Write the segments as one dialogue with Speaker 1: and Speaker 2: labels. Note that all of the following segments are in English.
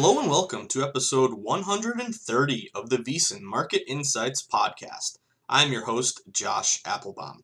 Speaker 1: Hello and welcome to episode 130 of the VSiN Market Insights Podcast. I'm your host, Josh Appelbaum.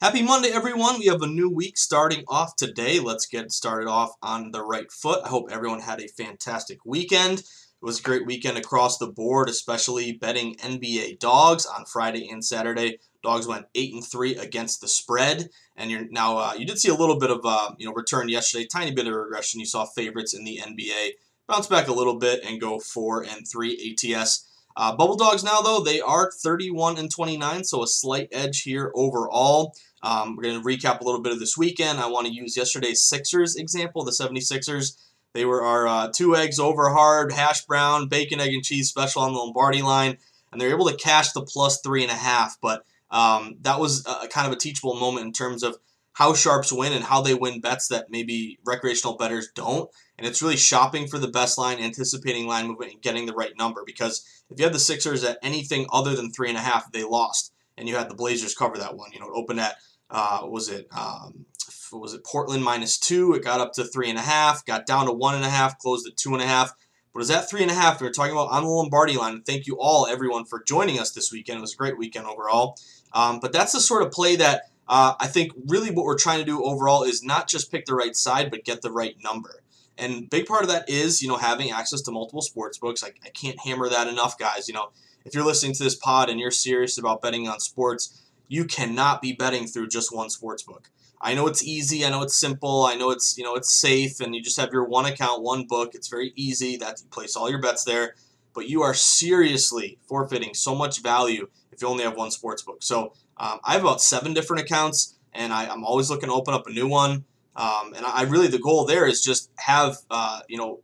Speaker 1: Happy Monday, everyone. We have a new week starting off today. Let's get started off on the right foot. I hope everyone had a fantastic weekend. It was a great weekend across the board, especially betting NBA dogs on Friday and Saturday. Dogs went eight and three against the spread, and you're now uh, you did see a little bit of uh, you know return yesterday, tiny bit of regression. You saw favorites in the NBA bounce back a little bit and go four and three ATS. Uh, Bubble Dogs now though they are 31 and 29, so a slight edge here overall. Um, we're going to recap a little bit of this weekend. I want to use yesterday's Sixers example, the 76ers. They were our uh, two eggs over hard, hash brown, bacon, egg, and cheese special on the Lombardi line, and they're able to cash the plus three and a half. But um, that was a, kind of a teachable moment in terms of how sharps win and how they win bets that maybe recreational bettors don't. And it's really shopping for the best line, anticipating line movement, and getting the right number. Because if you had the Sixers at anything other than three and a half, they lost. And you had the Blazers cover that one. You know, it opened at uh, was it um, was it Portland minus two? It got up to three and a half, got down to one and a half, closed at two and a half. But it was at three and a half. We were talking about on the Lombardi line. Thank you all, everyone, for joining us this weekend. It was a great weekend overall. Um, but that's the sort of play that uh, I think really what we're trying to do overall is not just pick the right side, but get the right number. And big part of that is, you know, having access to multiple sports books. I, I can't hammer that enough, guys. You know, if you're listening to this pod and you're serious about betting on sports, you cannot be betting through just one sports book. I know it's easy, I know it's simple, I know it's you know it's safe, and you just have your one account, one book. It's very easy. That you place all your bets there, but you are seriously forfeiting so much value if you only have one sports book. So um, I have about seven different accounts, and I, am always looking to open up a new one. Um, and I really the goal there is just have uh, you know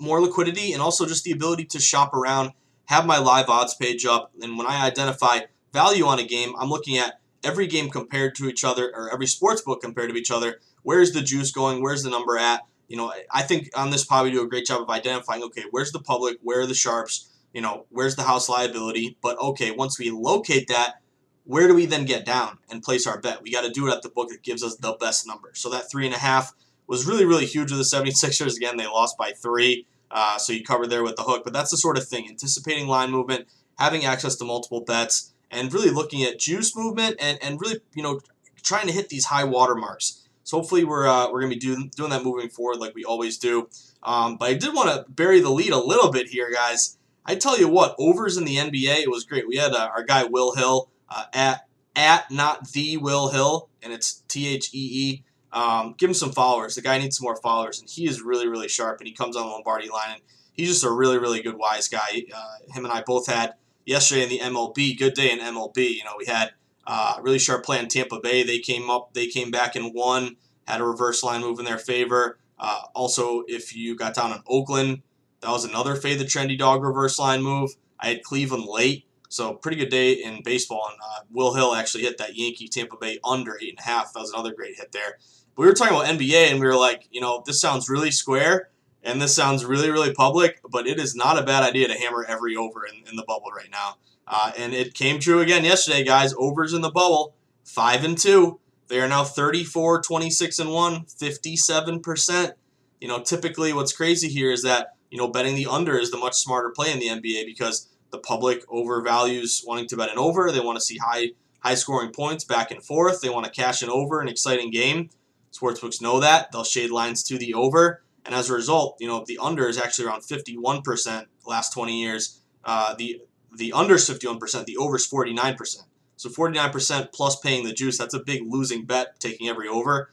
Speaker 1: more liquidity and also just the ability to shop around, have my live odds page up, and when I identify value on a game, I'm looking at every game compared to each other or every sports book compared to each other. Where's the juice going? Where's the number at? You know, I think on this pod we do a great job of identifying. Okay, where's the public? Where are the sharps? You know, where's the house liability? But okay, once we locate that, where do we then get down and place our bet? We got to do it at the book that gives us the best number. So that three and a half was really, really huge with the 76ers. Again, they lost by three. Uh, so you cover there with the hook. But that's the sort of thing anticipating line movement, having access to multiple bets, and really looking at juice movement and, and really, you know, trying to hit these high water marks. So hopefully we're, uh, we're going to be doing, doing that moving forward like we always do. Um, but I did want to bury the lead a little bit here, guys. I tell you what, overs in the NBA, it was great. We had uh, our guy Will Hill uh, at at not the Will Hill, and it's T H E E. Um, give him some followers. The guy needs some more followers, and he is really, really sharp. And he comes on the Lombardi line, and he's just a really, really good wise guy. Uh, him and I both had yesterday in the MLB. Good day in MLB. You know, we had uh, really sharp play in Tampa Bay. They came up, they came back and won. Had a reverse line move in their favor. Uh, also, if you got down in Oakland, that was another fade the trendy dog reverse line move. I had Cleveland late, so pretty good day in baseball. And uh, Will Hill actually hit that Yankee Tampa Bay under eight and a half. That was another great hit there. But we were talking about NBA, and we were like, you know, this sounds really square, and this sounds really, really public, but it is not a bad idea to hammer every over in, in the bubble right now. Uh, and it came true again yesterday, guys. Overs in the bubble, five and two. They are now 34, 26 and one, 57 percent. You know, typically what's crazy here is that you know betting the under is the much smarter play in the NBA because the public overvalues wanting to bet an over. They want to see high high scoring points back and forth. They want to cash an over, an exciting game. Sportsbooks know that. They'll shade lines to the over. And as a result, you know, the under is actually around 51% last 20 years. Uh, the the under is 51%, the over is 49%. So 49% plus paying the juice, that's a big losing bet taking every over.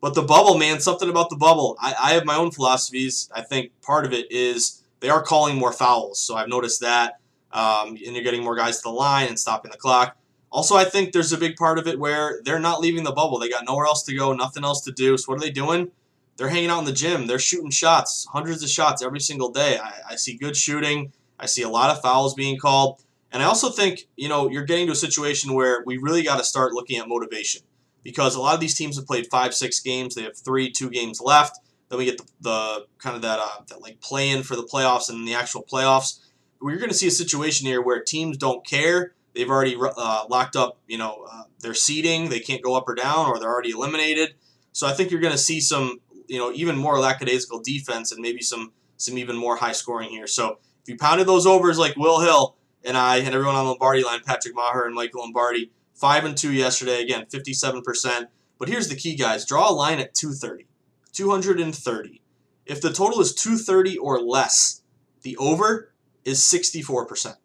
Speaker 1: But the bubble, man, something about the bubble. I, I have my own philosophies. I think part of it is they are calling more fouls. So I've noticed that. Um, and you're getting more guys to the line and stopping the clock. Also, I think there's a big part of it where they're not leaving the bubble. They got nowhere else to go, nothing else to do. So what are they doing? They're hanging out in the gym. They're shooting shots, hundreds of shots every single day. I, I see good shooting. I see a lot of fouls being called. And I also think, you know, you're getting to a situation where we really got to start looking at motivation because a lot of these teams have played five, six games. They have three, two games left. Then we get the, the kind of that, uh, that like play in for the playoffs and the actual playoffs. We're going to see a situation here where teams don't care. They've already uh, locked up, you know, uh, their seeding. They can't go up or down, or they're already eliminated. So I think you're going to see some, you know, even more lackadaisical defense and maybe some some even more high scoring here. So if you pounded those overs like Will Hill and I and everyone on Lombardi line, Patrick Meagher and Michael Lombardi, five and two yesterday. Again, 57%. But here's the key, guys: draw a line at 230, 230. If the total is 230 or less, the over is 64%.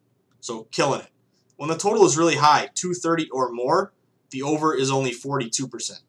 Speaker 1: So killing it. When the total is really high, 230 or more, the over is only 42%.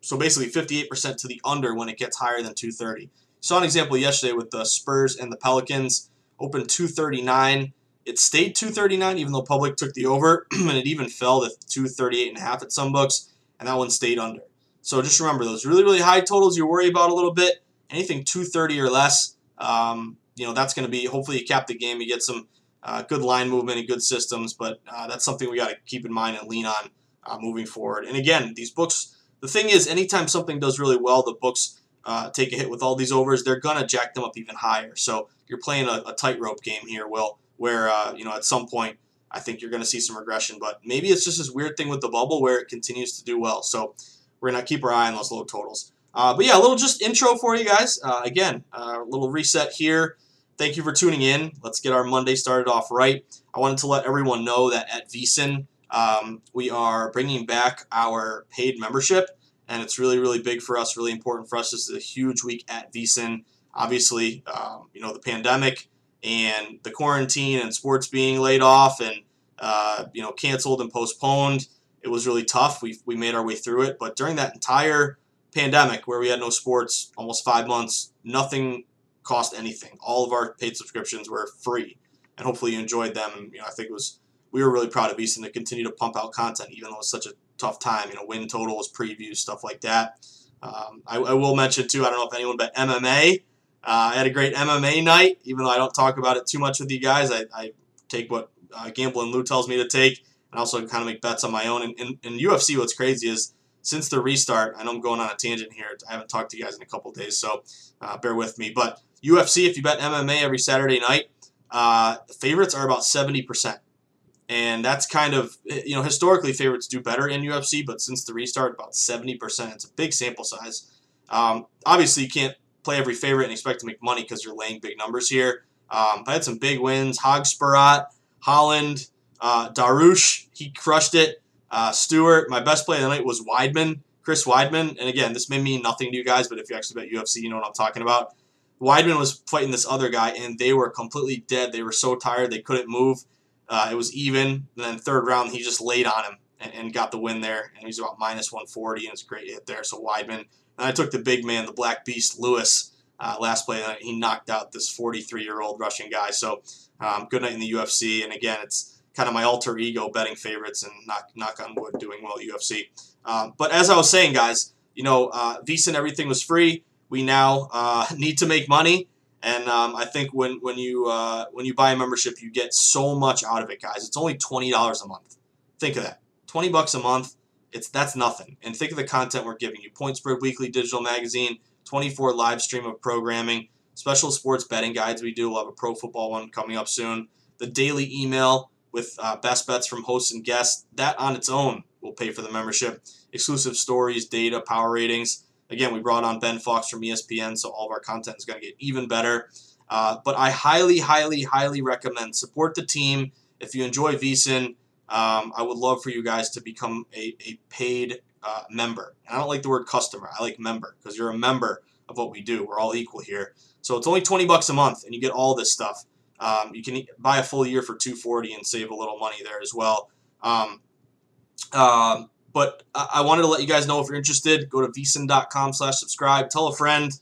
Speaker 1: So basically 58% to the under when it gets higher than 230. Saw an example yesterday with the Spurs and the Pelicans. Opened 239. It stayed 239 even though public took the over, and it even fell to 238 and a half at some books, and that one stayed under. So just remember those really really high totals you worry about a little bit. Anything 230 or less, um, you know that's going to be. Hopefully you cap the game, you get some uh, good line movement and good systems, but uh, that's something we got to keep in mind and lean on uh, moving forward. And again, these books. The thing is, anytime something does really well, the books uh, take a hit with all these overs. They're gonna jack them up even higher. So you're playing a, a tightrope game here, Will, where uh, you know at some point I think you're going to see some regression. But maybe it's just this weird thing with the bubble where it continues to do well. So we're going to keep our eye on those low totals. Uh, but yeah, a little just intro for you guys. Uh, again, a uh, little reset here. Thank you for tuning in. Let's get our Monday started off right. I wanted to let everyone know that at VSiN, um, we are bringing back our paid membership, and it's really, really big for us, really important for us. This is a huge week at VSiN. Obviously, um, you know, the pandemic and the quarantine and sports being laid off and, uh, you know, canceled and postponed. It was really tough. We, we made our way through it. But during that entire pandemic where we had no sports, almost five months, nothing cost anything. All of our paid subscriptions were free, and hopefully you enjoyed them. And you know, I think it was we were really proud of VSiN to continue to pump out content, even though it was such a tough time. You know, win totals, previews, stuff like that. Um, I, I, will mention too. I don't know if anyone bet MMA. Uh, I had a great MMA night, even though I don't talk about it too much with you guys. I, I take what uh, Gamble Lou tells me to take, and also kind of make bets on my own. And in UFC, what's crazy is since the restart, I know I'm going on a tangent here. I haven't talked to you guys in a couple days, so uh, bear with me. But UFC, if you bet MMA every Saturday night, uh, favorites are about 70%. And that's kind of, you know, historically favorites do better in UFC, but since the restart, about 70%. It's a big sample size. Um, obviously, you can't play every favorite and expect to make money because you're laying big numbers here. Um, I had some big wins. Hogsparat, Holland, uh, Dariush, he crushed it. Uh, Stewart, my best play of the night was Weidman, Chris Weidman. And again, this may mean nothing to you guys, but if you actually bet UFC, you know what I'm talking about. Weidman was fighting this other guy, and they were completely dead. They were so tired they couldn't move. Uh, it was even. And then third round, he just laid on him and, and got the win there. And he's about minus 140, and it's a great hit there. So Weidman. And I took the big man, the Black Beast, Lewis, uh, last play. He knocked out this 43 year old Russian guy. So um, good night in the UFC. And again, it's kind of my alter ego betting favorites and knock, knock on wood doing well at UFC. Um, but as I was saying, guys, you know, uh, and everything was free. We now uh, need to make money. And um, I think when when you uh, when you buy a membership, you get so much out of it, guys. It's only twenty dollars a month. Think of that, twenty bucks a month. It's that's nothing. And think of the content we're giving you: Point Spread Weekly digital magazine, twenty four live stream of programming, special sports betting guides. We do. We'll have a pro football one coming up soon. The daily email with uh, best bets from hosts and guests. That on its own will pay for the membership. Exclusive stories, data, power ratings. Again, we brought on Ben Fawkes from ESPN, so all of our content is going to get even better. Uh, but I highly, highly, highly recommend support the team. If you enjoy VSiN, um, I would love for you guys to become a, a paid uh, member. And I don't like the word customer. I like member because you're a member of what we do. We're all equal here. So it's only 20 bucks a month, and you get all this stuff. Um, you can buy a full year for 240 and save a little money there as well. Um, um, but I wanted to let you guys know if you're interested, go to vsin.com slash subscribe, tell a friend,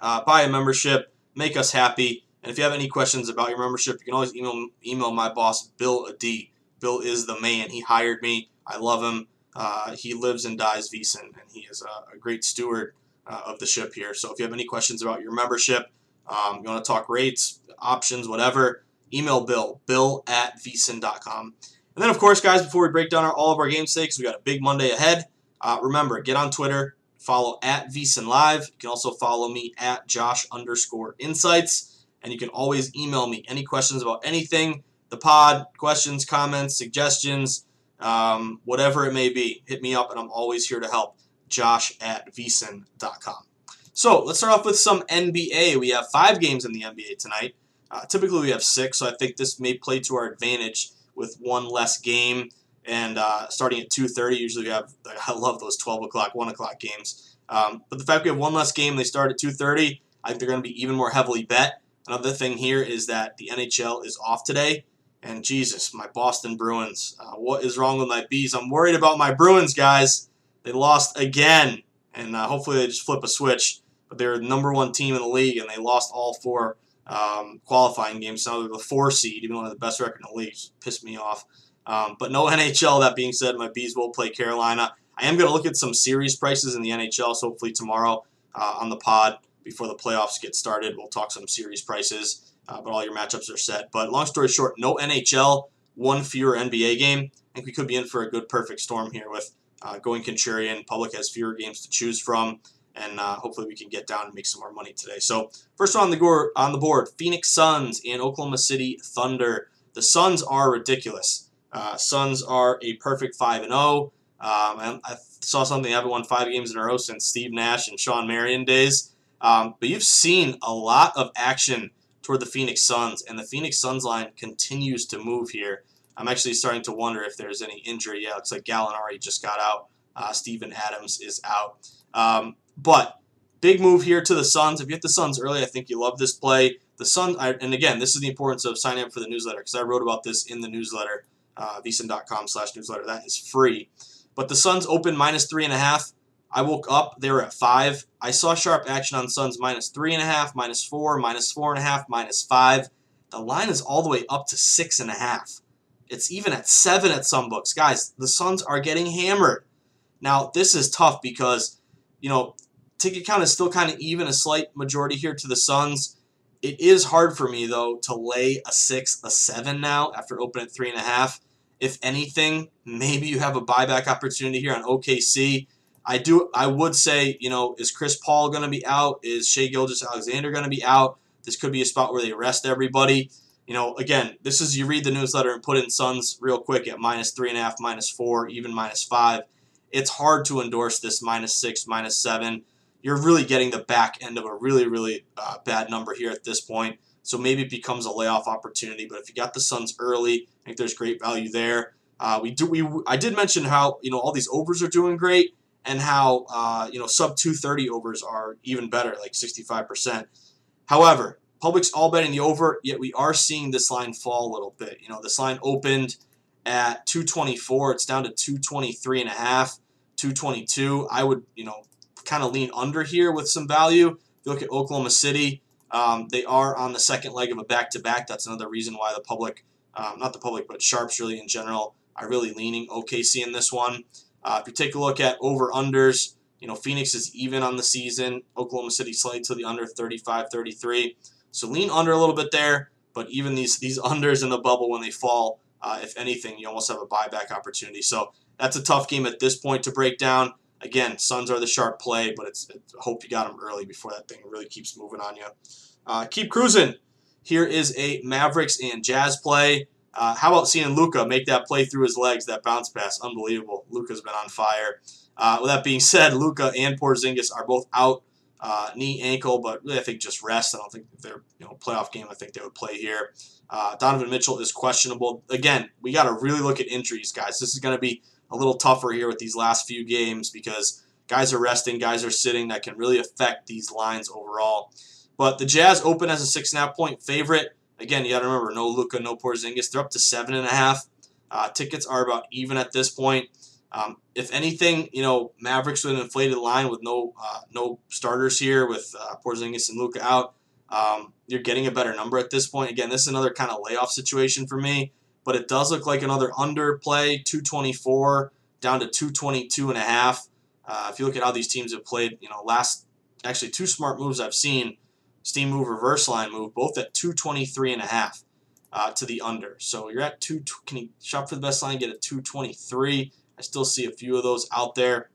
Speaker 1: uh, buy a membership, make us happy. And if you have any questions about your membership, you can always email email my boss, Bill Adee. Bill is the man. He hired me. I love him. Uh, he lives and dies VSiN, and he is a, a great steward uh, of the ship here. So if you have any questions about your membership, um, you want to talk rates, options, whatever, email Bill, bill at vsin.com. And then, of course, guys, before we break down our, all of our game stakes, we got a big Monday ahead. Uh, remember, get on Twitter, follow at VSiN Live. You can also follow me at Josh underscore insights. And you can always email me any questions about anything, the pod, questions, comments, suggestions, um, whatever it may be. Hit me up, and I'm always here to help. Josh at vsin.com. So let's start off with some NBA. We have five games in the NBA tonight. Uh, typically, we have six, so I think this may play to our advantage with one less game. And uh, starting at 2:30, usually we have. I love those 12 o'clock, 1 o'clock games. Um, but the fact we have one less game, they start at 2:30. I think they're going to be even more heavily bet. Another thing here is that the NHL is off today, and Jesus, my Boston Bruins. Uh, what is wrong with my bees? I'm worried about my Bruins, guys. They lost again, and uh, hopefully they just flip a switch. But they're the number one team in the league, and they lost all four um, qualifying games. So they're the four seed, even though the best record in the league. Pissed me off. Um, but no NHL. That being said, my bees will play Carolina. I am going to look at some series prices in the NHL. So hopefully tomorrow uh, on the pod before the playoffs get started, we'll talk some series prices. Uh, but all your matchups are set. But long story short, no NHL, one fewer NBA game. I think we could be in for a good perfect storm here with uh, going Contrarian. Public has fewer games to choose from and uh, hopefully we can get down and make some more money today. So first on the board, on the board, Phoenix Suns and Oklahoma City Thunder. The Suns are ridiculous. Uh, Suns are a perfect five and zero. Oh. Um, I saw something. They haven't won five games in a row since Steve Nash and Shawn Marion days. Um, but you've seen a lot of action toward the Phoenix Suns, and the Phoenix Suns line continues to move here. I'm actually starting to wonder if there's any injury. Yeah, looks like Gallinari just got out. Uh, Steven Adams is out. Um, but big move here to the Suns. If you hit the Suns early, I think you love this play. The Suns, and again, this is the importance of signing up for the newsletter because I wrote about this in the newsletter, uh, vsin.com slash newsletter. That is free. But the Suns open minus three and a half. I woke up, they were at five. I saw sharp action on Suns minus three and a half, minus four, minus four and a half, minus five. The line is all the way up to six and a half. It's even at seven at some books. Guys, the Suns are getting hammered. Now, this is tough because, you know, ticket count is still kind of even, a slight majority here to the Suns. It is hard for me though to lay a six, a seven now after opening at three and a half. If anything, maybe you have a buyback opportunity here on OKC. I do. I would say, you know, is Chris Paul going to be out? Is Shai Gilgeous-Alexander going to be out? This could be a spot where they rest everybody. You know, again, this is you read the newsletter and put in Suns real quick at minus three and a half, minus four, even minus five. It's hard to endorse this minus six, minus seven you're really getting the back end of a really, really uh, bad number here at this point. So maybe it becomes a layoff opportunity. But if you got the Suns early, I think there's great value there. Uh, we do we I did mention how you know all these overs are doing great and how uh, you know sub 230 overs are even better, like 65%. However, public's all betting the over, yet we are seeing this line fall a little bit. You know, this line opened at 224, it's down to 223 and a half, 222. I would you know kind of lean under here with some value. If you look at Oklahoma City, um, they are on the second leg of a back-to-back. That's another reason why the public, um, not the public, but sharps really in general are really leaning OKC in this one. Uh, if you take a look at over unders, you know, Phoenix is even on the season. Oklahoma City slightly to the under 35 33. So lean under a little bit there, but even these these unders in the bubble when they fall, uh, if anything, you almost have a buyback opportunity. So that's a tough game at this point to break down. Again, Suns are the sharp play, but it's, it's hope you got them early before that thing really keeps moving on you. Uh, keep cruising. Here is a Mavericks and Jazz play. Uh, how about seeing Luka make that play through his legs, that bounce pass? Unbelievable. Luka's been on fire. Uh, with that being said, Luka and Porzingis are both out, uh, knee, ankle, but really I think just rest. I don't think they're you know playoff game. I think they would play here. Uh, Donovan Mitchell is questionable. Again, we got to really look at injuries, guys. This is going to be a little tougher here with these last few games because guys are resting, guys are sitting. That can really affect these lines overall. But the Jazz open as a six and a half point favorite. Again, you got to remember, no Luka, no Porzingis. They're up to seven and a half. Uh, tickets are about even at this point. Um, if anything, you know, Mavericks with an inflated line with no uh, no starters here, with uh, Porzingis and Luka out, um, you're getting a better number at this point. Again, this is another kind of layoff situation for me, but it does look like another underplay, 224 down to 222 and a half. Uh, if you look at how these teams have played, you know, last actually two smart moves I've seen steam move, reverse line move, both at 223 and a half uh, to the under. So you're at two. Can you shop for the best line? Get a 223. I still see a few of those out there.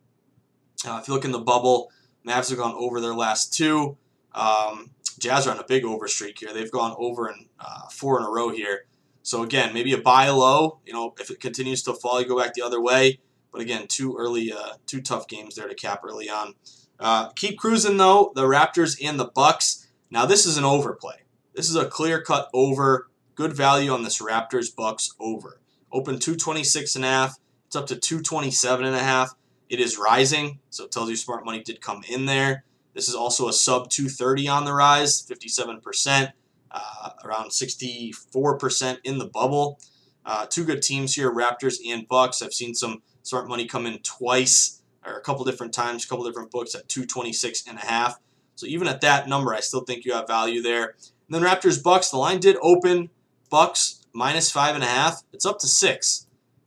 Speaker 1: Uh, if you look in the bubble, Mavs have gone over their last two. Um, Jazz are on a big over streak here. They've gone over in uh, four in a row here. So again, maybe a buy low. You know, if it continues to fall, you go back the other way. But again, two early, uh, two tough games there to cap early on. Uh, keep cruising though. The Raptors and the Bucks. Now this is an overplay. This is a clear cut over. Good value on this Raptors Bucks over. Open 226 and a half. It's up to 227 and a half. It is rising, so it tells you smart money did come in there. This is also a sub 230 on the rise, 57%, uh, around 64% in the bubble. Uh, two good teams here, Raptors and Bucks. I've seen some smart money come in twice or a couple different times, a couple different books at 226 and a half. So even at that number, I still think you have value there. And then Raptors Bucks, the line did open Bucks minus five and a half. It's up to six,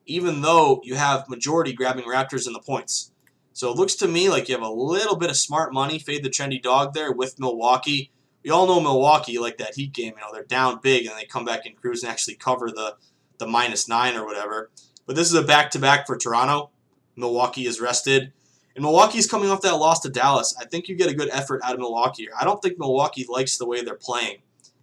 Speaker 1: even though you have majority grabbing Raptors in the points. So it looks to me like you have a little bit of smart money, fade the trendy dog there with Milwaukee. We all know Milwaukee, like that Heat game, you know, they're down big and they come back and cruise and actually cover the, the minus nine or whatever. But this is a back to back for Toronto. Milwaukee is rested. And Milwaukee's coming off that loss to Dallas. I think you get a good effort out of Milwaukee. I don't think Milwaukee likes the way they're playing.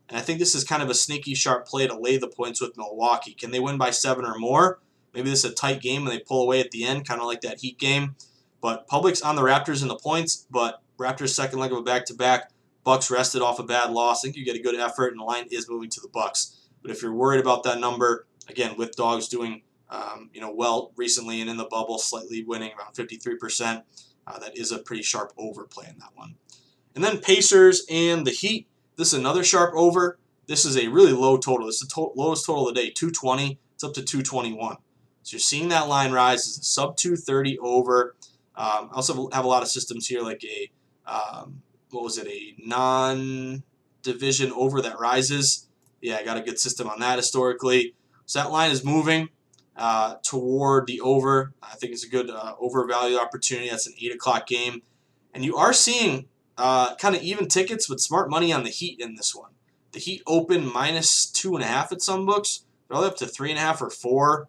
Speaker 1: And I think this is kind of a sneaky, sharp play to lay the points with Milwaukee. Can they win by seven or more? Maybe this is a tight game and they pull away at the end, kind of like that Heat game. But Public's on the Raptors in the points, but Raptors' second leg of a back-to-back. Bucks rested off a bad loss. I think you get a good effort, and the line is moving to the Bucks. But if you're worried about that number, again, with dogs doing um, you know, well recently and in the bubble, slightly winning around 53%. Uh, that is a pretty sharp overplay in that one. And then Pacers and the Heat. This is another sharp over. This is a really low total. This is the to- lowest total of the day, 220. It's up to 221. So you're seeing that line rise. It's a sub 230 over. Um, I also have a lot of systems here, like a um, what was it, a non-division over that rises. Yeah, I got a good system on that historically. So that line is moving uh, toward the over. I think it's a good uh, overvalued opportunity. That's an 8 o'clock game. And you are seeing uh, kind of even tickets with smart money on the Heat in this one. The Heat open minus 2.5 at some books. They're all up to 3.5 or 4.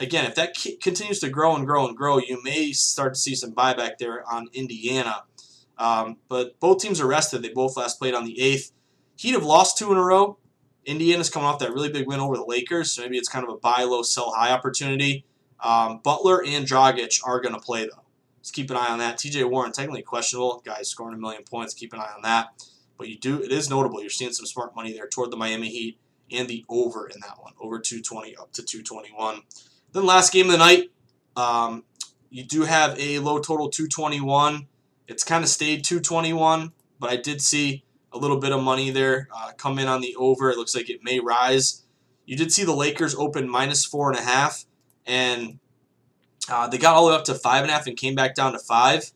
Speaker 1: Again, if that continues to grow and grow and grow, you may start to see some buyback there on Indiana. Um, but both teams are rested. They both last played on the 8th. Heat have lost two in a row. Indiana's coming off that really big win over the Lakers, so maybe it's kind of a buy low, sell high opportunity. Um, Butler and Dragic are going to play though, Just keep an eye on that. TJ Warren, technically questionable. Guys scoring a million points. Keep an eye on that. But you do, it is notable. You're seeing some smart money there toward the Miami Heat and the over in that one, over 220 up to 221. Then last game of the night, um, you do have a low total 221. It's kind of stayed 221, but I did see a little bit of money there uh, come in on the over. It looks like it may rise. You did see the Lakers open minus four and a half, and uh, they got all the way up to five and a half and came back down to five.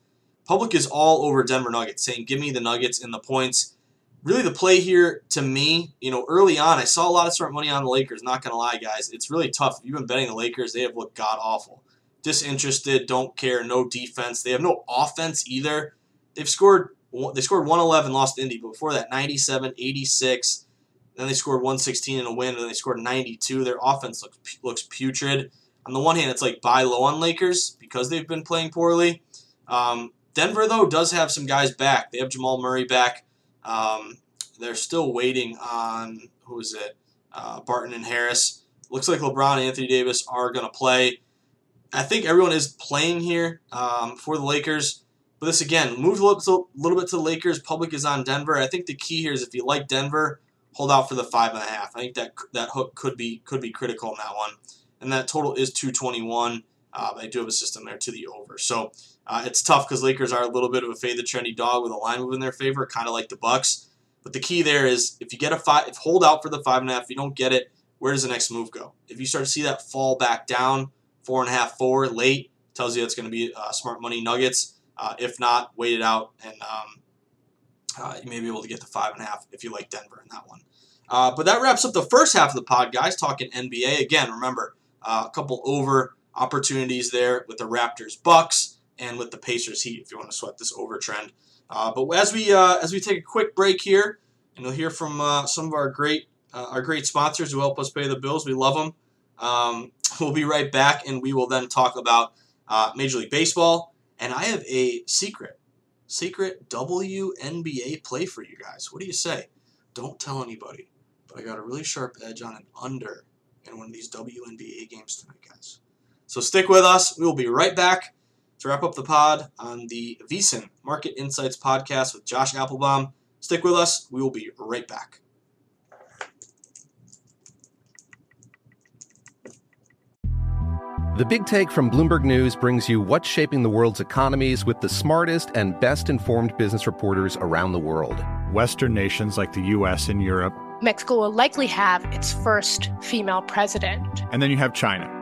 Speaker 1: Public is all over Denver Nuggets, saying, "Give me the Nuggets and the points." Really, the play here to me, you know, early on, I saw a lot of smart money on the Lakers. Not gonna lie, guys, it's really tough. If you've been betting the Lakers, they have looked god awful, disinterested, don't care, no defense. They have no offense either. They've scored, they scored 111, lost Indy, but before that, 97, 86. Then they scored 116 in a win, and then they scored 92. Their offense looks looks putrid. On the one hand, it's like buy low on Lakers because they've been playing poorly. Um, Denver, though, does have some guys back. They have Jamal Murray back. Um, they're still waiting on, who is it? Uh, Barton and Harris. Looks like LeBron and Anthony Davis are going to play. I think everyone is playing here um, for the Lakers. But this, again, moves a little, little bit to the Lakers. Public is on Denver. I think the key here is if you like Denver, hold out for the five and a half. I think that that hook could be could be critical in that one. And that total is 221. Uh, I do have a system there to the over. So uh, it's tough because Lakers are a little bit of a fade the trendy dog with a line move in their favor, kind of like the Bucks. But the key there is if you get a five, if hold out for the five and a half, if you don't get it, where does the next move go? If you start to see that fall back down, four and a half, four late, tells you it's going to be uh, smart money Nuggets. Uh, if not, wait it out, and um, uh, you may be able to get the five and a half if you like Denver in that one. Uh, but that wraps up the first half of the pod, guys. Talking NBA again. Remember uh, a couple over opportunities there with the Raptors, Bucks and with the Pacers Heat if you want to sweat this over trend. Uh, but as we uh, as we take a quick break here, and you'll hear from uh, some of our great uh, our great sponsors who help us pay the bills. We love them. Um, we'll be right back, and we will then talk about uh, Major League Baseball. And I have a secret, secret WNBA play for you guys. What do you say? Don't tell anybody, but I got a really sharp edge on an under in one of these WNBA games tonight, guys. So stick with us. We will be right back to wrap up the pod on the VSiN Market Insights podcast with Josh Appelbaum. Stick with us. We will be right back.
Speaker 2: The Big Take from Bloomberg News brings you what's shaping the world's economies with the smartest and best informed business reporters around the world.
Speaker 3: Western nations like the US and Europe.
Speaker 4: Mexico will likely have its first female president.
Speaker 3: And then you have China.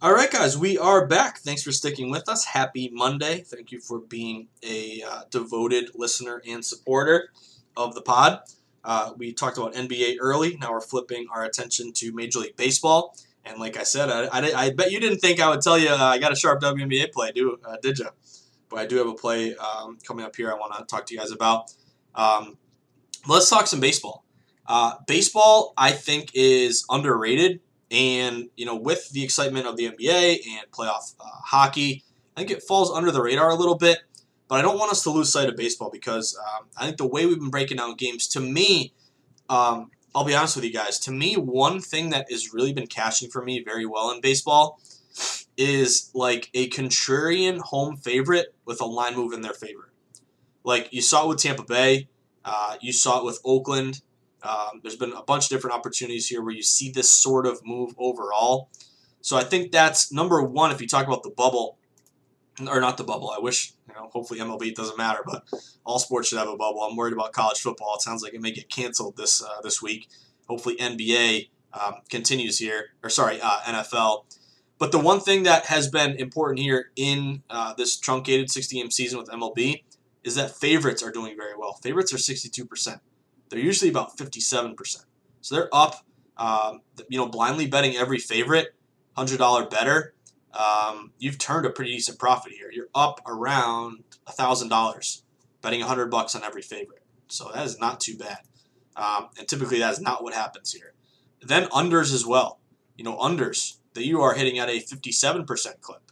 Speaker 1: All right, guys, we are back. Thanks for sticking with us. Happy Monday. Thank you for being a uh, devoted listener and supporter of the pod. Uh, we talked about NBA early. Now we're flipping our attention to Major League Baseball. And like I said, I, I, I bet you didn't think I would tell you uh, I got a sharp WNBA play, do uh, did you? But I do have a play um, coming up here I want to talk to you guys about. Um, let's talk some baseball. Uh, baseball, I think, is underrated and, you know, with the excitement of the NBA and playoff uh, hockey, I think it falls under the radar a little bit. But I don't want us to lose sight of baseball because um, I think the way we've been breaking down games, to me, um, I'll be honest with you guys, to me, one thing that has really been cashing for me very well in baseball is like a contrarian home favorite with a line move in their favor. Like you saw it with Tampa Bay, uh, you saw it with Oakland. Um, there's been a bunch of different opportunities here where you see this sort of move overall. So I think that's number one. If you talk about the bubble, or not the bubble, I wish you know. Hopefully MLB doesn't matter, but all sports should have a bubble. I'm worried about college football. It sounds like it may get canceled this uh, this week. Hopefully NBA um, continues here, or sorry, uh, NFL. But the one thing that has been important here in uh, this truncated 60 game season with MLB is that favorites are doing very well. Favorites are 62 percent. They're usually about 57%. So they're up, um, you know, blindly betting every favorite, $100 better. Um, you've turned a pretty decent profit here. You're up around $1,000 betting 100 bucks on every favorite. So that is not too bad. Um, and typically that is not what happens here. Then unders as well. You know, unders that you are hitting at a 57% clip.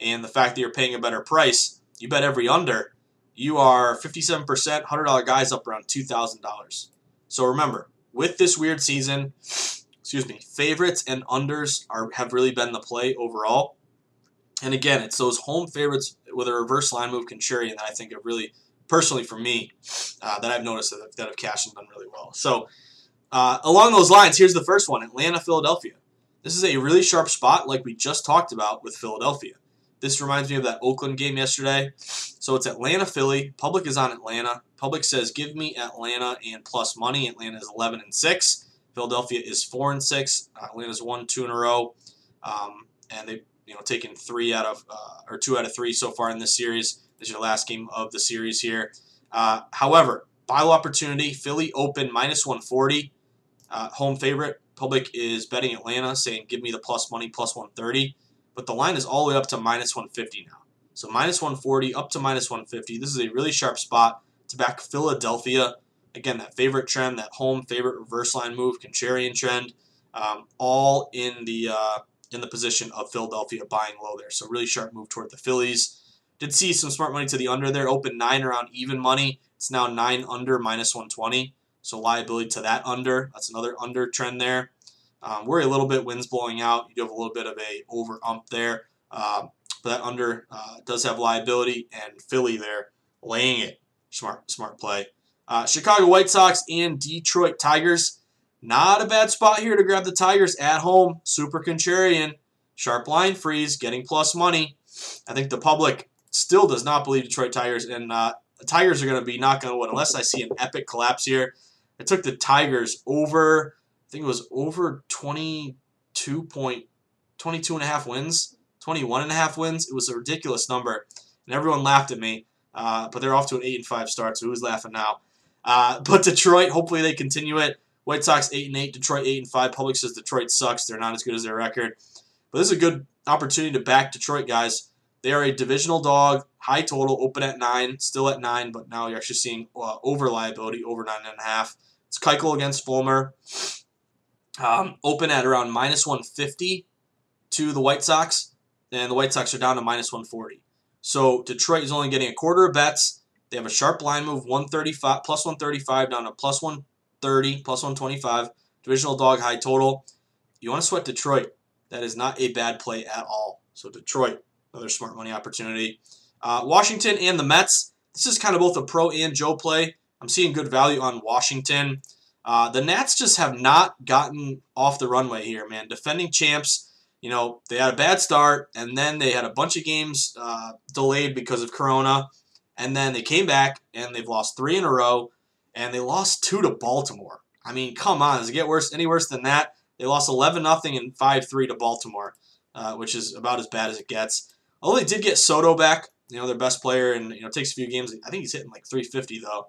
Speaker 1: And the fact that you're paying a better price, you bet every under, you are 57%, $100 guys up around $2,000. So remember, with this weird season, excuse me, favorites and unders are have really been the play overall. And again, it's those home favorites with a reverse line move contrarian that I think have really, personally for me, uh, that I've noticed that, that have cashed and done really well. So uh, along those lines, here's the first one: Atlanta, Philadelphia. This is a really sharp spot, like we just talked about with Philadelphia. This reminds me of that Oakland game yesterday. So it's Atlanta, Philly. Public is on Atlanta. Public says, "Give me Atlanta and plus money." Atlanta is 11 and six. Philadelphia is four and six. Uh, Atlanta's won two in a row, um, and they you know taken three out of uh, or two out of three so far in this series. This is your last game of the series here. Uh, however, buy low opportunity. Philly open minus 140. Uh, home favorite. Public is betting Atlanta, saying, "Give me the plus money, plus 130." But the line is all the way up to minus 150 now. So minus 140 up to minus 150. This is a really sharp spot to back Philadelphia. Again, that favorite trend, that home favorite reverse line move, contrarian trend, um, all in the uh, in the position of Philadelphia buying low there. So really sharp move toward the Phillies. Did see some smart money to the under there. Open nine around even money. It's now nine under minus 120. So liability to that under. That's another under trend there. Um, worry a little bit, winds blowing out. You do have a little bit of a over ump there. Um, but that under uh, does have liability, and Philly there laying it. Smart, smart play. Uh, Chicago White Sox and Detroit Tigers. Not a bad spot here to grab the Tigers at home. Super contrarian. Sharp line freeze, getting plus money. I think the public still does not believe Detroit Tigers, and uh, the Tigers are going to be not going to win unless I see an epic collapse here. I took the Tigers over, I think it was over 22 point, 22 and a half wins, 21 and a half wins. It was a ridiculous number, and everyone laughed at me. Uh, but they're off to an eight and five start, so who's laughing now? Uh, but Detroit, hopefully they continue it. White Sox eight and eight, Detroit eight and five. Public says Detroit sucks. They're not as good as their record. But this is a good opportunity to back Detroit guys. They are a divisional dog, high total, open at nine, still at nine, but now you're actually seeing uh, over liability, over nine and a half. It's Keuchel against Fulmer. Um, open at around minus 150 to the White Sox, and the White Sox are down to minus 140. So Detroit is only getting a quarter of bets. They have a sharp line move, 135 plus 135 down to plus 130, plus 125. Divisional dog high total. You want to sweat Detroit. That is not a bad play at all. So Detroit, another smart money opportunity. Uh, Washington and the Mets. This is kind of both a pro and Joe play. I'm seeing good value on Washington. Uh, the Nats just have not gotten off the runway here, man. Defending champs, you know, they had a bad start, and then they had a bunch of games uh, delayed because of Corona, and then they came back and they've lost three in a row, and they lost two to Baltimore. I mean, come on, does it get worse? Any worse than that? They lost 11 0 and 5 3 to Baltimore, uh, which is about as bad as it gets. Although they did get Soto back, you know, their best player, and you know, takes a few games. I think he's hitting like 350 though.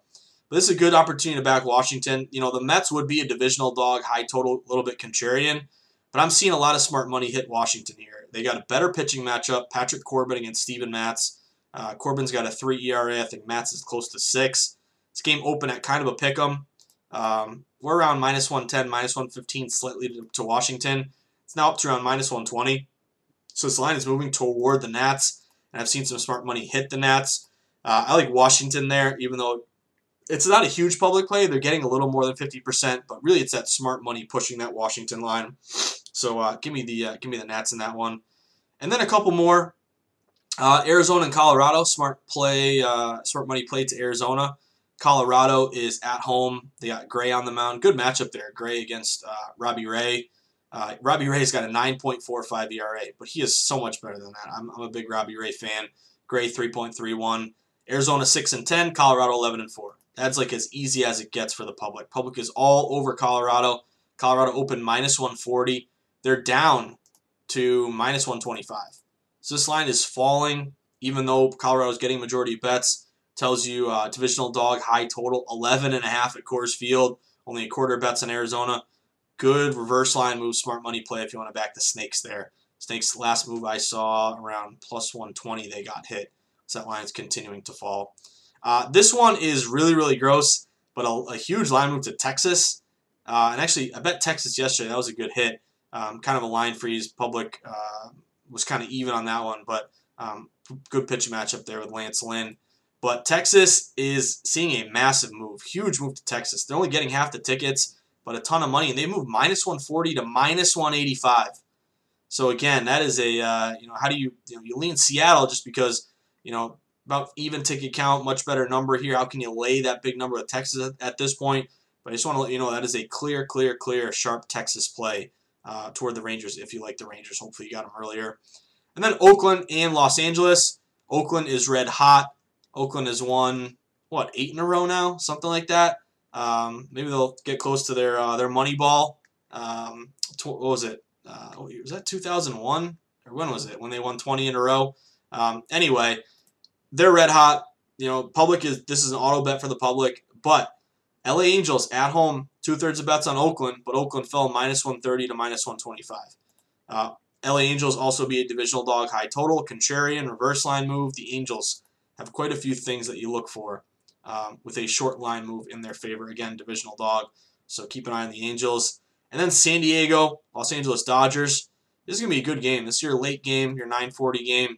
Speaker 1: But this is a good opportunity to back Washington. You know, the Mets would be a divisional dog, high total, a little bit contrarian. But I'm seeing a lot of smart money hit Washington here. They got a better pitching matchup. Patrick Corbin against Steven Matz. Uh, Corbin's got a 3 ERA. I think Matz is close to 6. This game open at kind of a pick 'em. Um, we're around minus 110, minus 115 slightly to, to Washington. It's now up to around minus 120. So this line is moving toward the Nats. And I've seen some smart money hit the Nats. Uh, I like Washington there, even though it's not a huge public play. They're getting a little more than 50%, but really it's that smart money pushing that Washington line. So uh, give me the uh, give me the Nats in that one. And then a couple more. Uh, Arizona and Colorado, smart play, uh, smart money play to Arizona. Colorado is at home. They got Gray on the mound. Good matchup there. Gray against uh, Robbie Ray. Uh, Robbie Ray's got a 9.45 ERA, but he is so much better than that. I'm, I'm a big Robbie Ray fan. Gray 3.31. Arizona 6 and 10. Colorado 11 and 4. That's like as easy as it gets for the public. Public is all over Colorado. Colorado open minus 140. They're down to minus 125. So this line is falling, even though Colorado is getting majority bets. Tells you uh, divisional dog high total 11 and a half at Coors Field. Only a quarter bets in Arizona. Good reverse line move, smart money play if you want to back the Snakes there. Snakes last move I saw around plus 120 they got hit. So that line is continuing to fall. Uh, this one is really, really gross, but a, a huge line move to Texas. Uh, and actually, I bet Texas yesterday. That was a good hit. Um, kind of a line freeze. Public uh, was kind of even on that one, but um, good pitching matchup there with Lance Lynn. But Texas is seeing a massive move, huge move to Texas. They're only getting half the tickets, but a ton of money, and they moved minus 140 to minus 185. So again, that is a uh, you know how do you you, know, you lean Seattle just because you know about even ticket count, much better number here. How can you lay that big number of Texas at, at this point? But I just want to let you know that is a clear, clear, clear, sharp Texas play uh, toward the Rangers if you like the Rangers. Hopefully you got them earlier. And then Oakland and Los Angeles. Oakland is red hot. Oakland has won what eight in a row now, something like that. Um, maybe they'll get close to their uh, their money ball. Um, what was it? Uh, was that 2001 or when was it? When they won 20 in a row. Um, anyway, they're red hot. You know, public is this is an auto bet for the public, but LA Angels at home, two thirds of bets on Oakland, but Oakland fell minus 130 to minus 125. Uh, LA Angels also be a divisional dog high total, contrarian, reverse line move. The Angels have quite a few things that you look for um, with a short line move in their favor. Again, divisional dog, so keep an eye on the Angels. And then San Diego, Los Angeles Dodgers. This is gonna be a good game. This is your late game, your 9:40 game.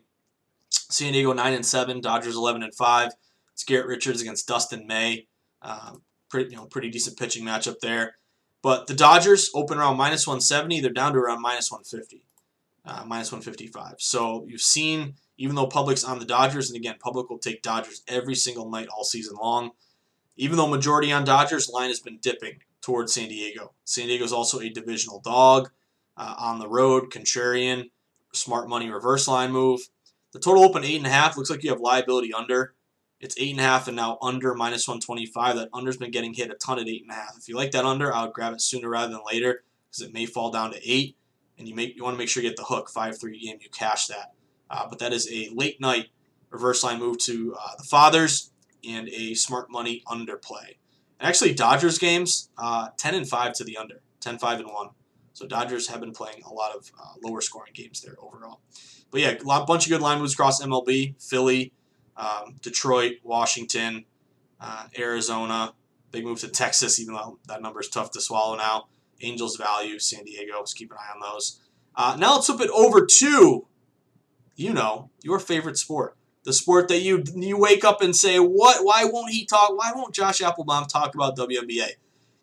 Speaker 1: San Diego 9 and 7, Dodgers 11 and 5. It's Garrett Richards against Dustin May. Um, pretty, you know, pretty decent pitching matchup there. But the Dodgers open around minus 170. They're down to around minus 150, uh, minus 155. So you've seen, even though public's on the Dodgers, and again, public will take Dodgers every single night all season long. Even though majority on Dodgers, line has been dipping. towards San Diego. San Diego is also a divisional dog uh, on the road, contrarian, smart money reverse line move. The total open eight and a half. Looks like you have liability under. It's eight and a half and now under minus 125. That under's been getting hit a ton at eight and a half. If you like that under, I would grab it sooner rather than later because it may fall down to eight. And you make you want to make sure you get the hook five three game. You cash that. Uh, but that is a late night reverse line move to uh, the fathers and a smart money underplay. And actually, Dodgers games uh, 10 and five to the under, 10 5 and one. So Dodgers have been playing a lot of uh, lower scoring games there overall. But yeah, a lot, bunch of good line moves across MLB, Philly, um, Detroit, Washington, uh, Arizona. Big move to Texas, even though that number is tough to swallow now. Angels value, San Diego. Let's keep an eye on those. Uh, now let's flip it over to, you know, your favorite sport. The sport that you you wake up and say, what? Why won't he talk? Why won't Josh Appelbaum talk about WNBA?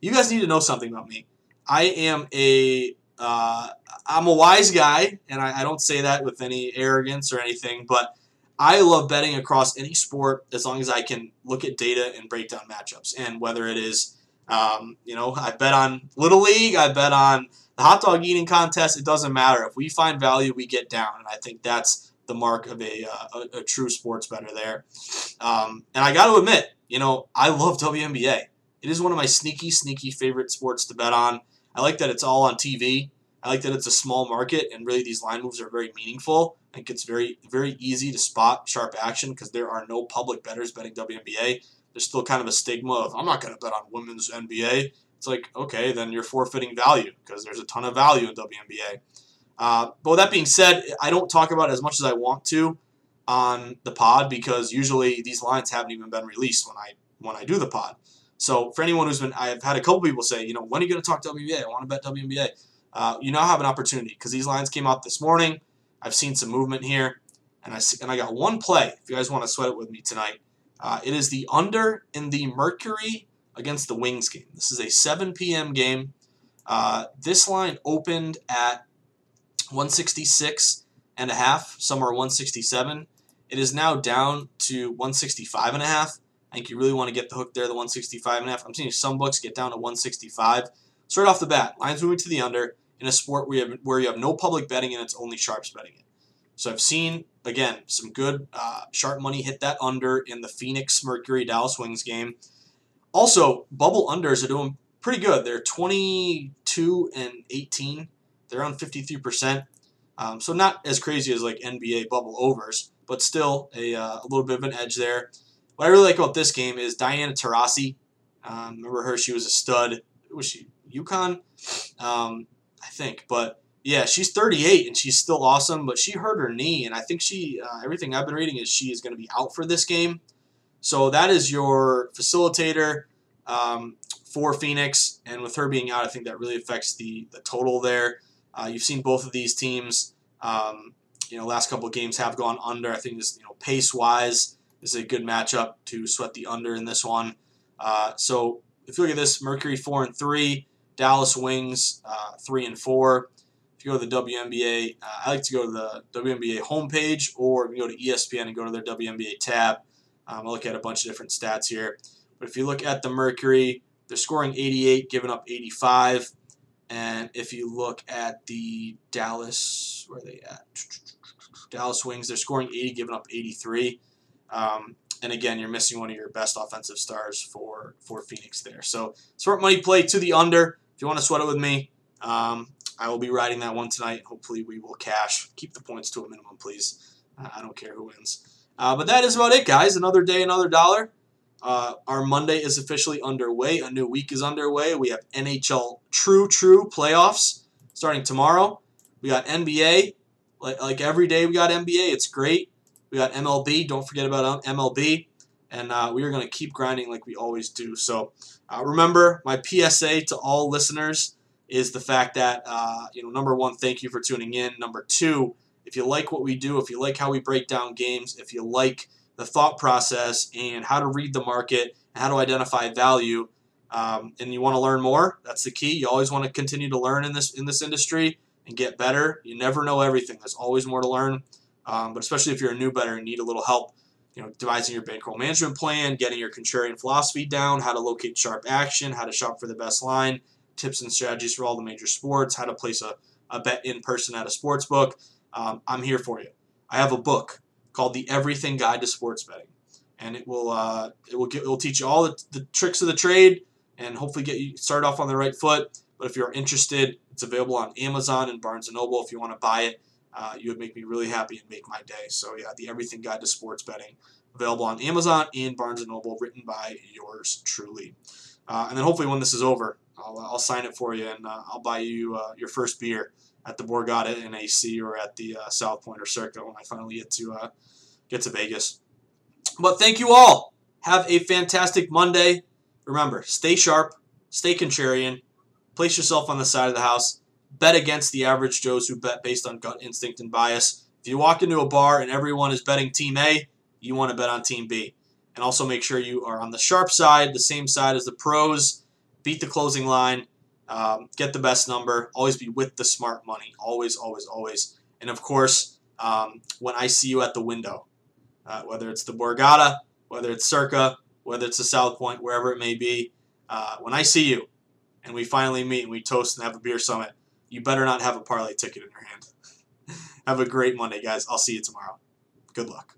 Speaker 1: You guys need to know something about me. I am a uh, I'm a wise guy, and I, I don't say that with any arrogance or anything, but I love betting across any sport as long as I can look at data and break down matchups. And whether it is, um, you know, I bet on Little League, I bet on the hot dog eating contest, it doesn't matter. If we find value, we get down. And I think that's the mark of a, uh, a, a, true sports better there. Um, and I got to admit, you know, I love WNBA. It is one of my sneaky, sneaky favorite sports to bet on. I like that it's all on TV. I like that it's a small market and really these line moves are very meaningful. I think it's very, very easy to spot sharp action because there are no public bettors betting WNBA. There's still kind of a stigma of, I'm not going to bet on women's NBA. It's like, okay, then you're forfeiting value because there's a ton of value in WNBA. Uh, but with that being said, I don't talk about it as much as I want to on the pod because usually these lines haven't even been released when I when I do the pod. So for anyone who's been, I've had a couple people say, you know, when are you going to talk WNBA? I want to bet WNBA. Uh, you now have an opportunity because these lines came out this morning. I've seen some movement here, and I and I got one play. If you guys want to sweat it with me tonight, uh, it is the under in the Mercury against the Wings game. This is a 7 p.m. game. Uh, this line opened at 166 and a half, somewhere 167. It is now down to 165 and a half. I think you really want to get the hook there, the 165 and a half. I'm seeing some books get down to 165. Straight off the bat, lines moving to the under in a sport where you have, where you have no public betting and it's only sharps betting it. So I've seen again some good uh, sharp money hit that under in the Phoenix Mercury Dallas Wings game. Also, bubble unders are doing pretty good. They're 22 and 18. They're on 53%. Um, so not as crazy as like NBA bubble overs, but still a, uh, a little bit of an edge there. What I really like about this game is Diana Taurasi. Um, remember her? She was a stud. Was she UConn? Um, I think, but yeah, she's 38 and she's still awesome. But she hurt her knee, and I think she uh, everything I've been reading is she is going to be out for this game. So that is your facilitator um, for Phoenix, and with her being out, I think that really affects the the total there. Uh, you've seen both of these teams. Um, you know, last couple of games have gone under. I think this, you know, pace wise, this is a good matchup to sweat the under in this one. Uh, so if you look at this, Mercury four and three, Dallas Wings uh, three and four. If you go to the WNBA, uh, I like to go to the WNBA homepage, or you go to ESPN and go to their WNBA tab. Um, I'll look at a bunch of different stats here. But if you look at the Mercury, they're scoring 88, giving up 85. And if you look at the Dallas, where are they at? Dallas Wings, they're scoring 80, giving up 83. Um, and again, you're missing one of your best offensive stars for for Phoenix there. So smart money play to the under. If you want to sweat it with me, um, I will be riding that one tonight. Hopefully, we will cash. Keep the points to a minimum, please. Uh, I don't care who wins. Uh, but that is about it, guys. Another day, another dollar. Uh, our Monday is officially underway. A new week is underway. We have NHL True True playoffs starting tomorrow. We got NBA. Like, like every day, we got NBA. It's great. We got MLB. Don't forget about MLB. And uh, we are going to keep grinding like we always do. So uh, remember, my PSA to all listeners is the fact that, uh, you know, number one, thank you for tuning in. Number two, if you like what we do, if you like how we break down games, if you like the thought process and how to read the market and how to identify value, um, and you want to learn more, that's the key. You always want to continue to learn in this in this industry and get better. You never know everything. There's always more to learn. Um, but especially if you're a new better and need a little help, you know, devising your bankroll management plan, getting your contrarian philosophy down, how to locate sharp action, how to shop for the best line, tips and strategies for all the major sports, how to place a, a bet in person at a sports book. Um, I'm here for you. I have a book called The Everything Guide to Sports Betting, and it will uh, it will get, it will teach you all the, the tricks of the trade and hopefully get you started off on the right foot. But if you're interested, it's available on Amazon and Barnes and Noble. If you want to buy it, uh, you would make me really happy and make my day. So yeah, the Everything Guide to Sports Betting, available on Amazon and Barnes and Noble, written by yours truly. Uh, and then hopefully when this is over, I'll, I'll sign it for you and uh, I'll buy you uh, your first beer at the Borgata in AC or at the uh, South Point or Circa when I finally get to uh, get to Vegas. But thank you all. Have a fantastic Monday. Remember, stay sharp, stay contrarian, place yourself on the side of the house, bet against the average Joes who bet based on gut instinct and bias. If you walk into a bar and everyone is betting Team A, you want to bet on Team B. And also make sure you are on the sharp side, the same side as the pros. Beat the closing line, um, get the best number. Always be with the smart money. Always, always, always. And of course, um, when I see you at the window, uh, whether it's the Borgata, whether it's Circa, whether it's the South Point, wherever it may be, uh, when I see you and we finally meet and we toast and have a beer summit, you better not have a parlay ticket in your hand. have a great Monday, guys. I'll see you tomorrow. Good luck.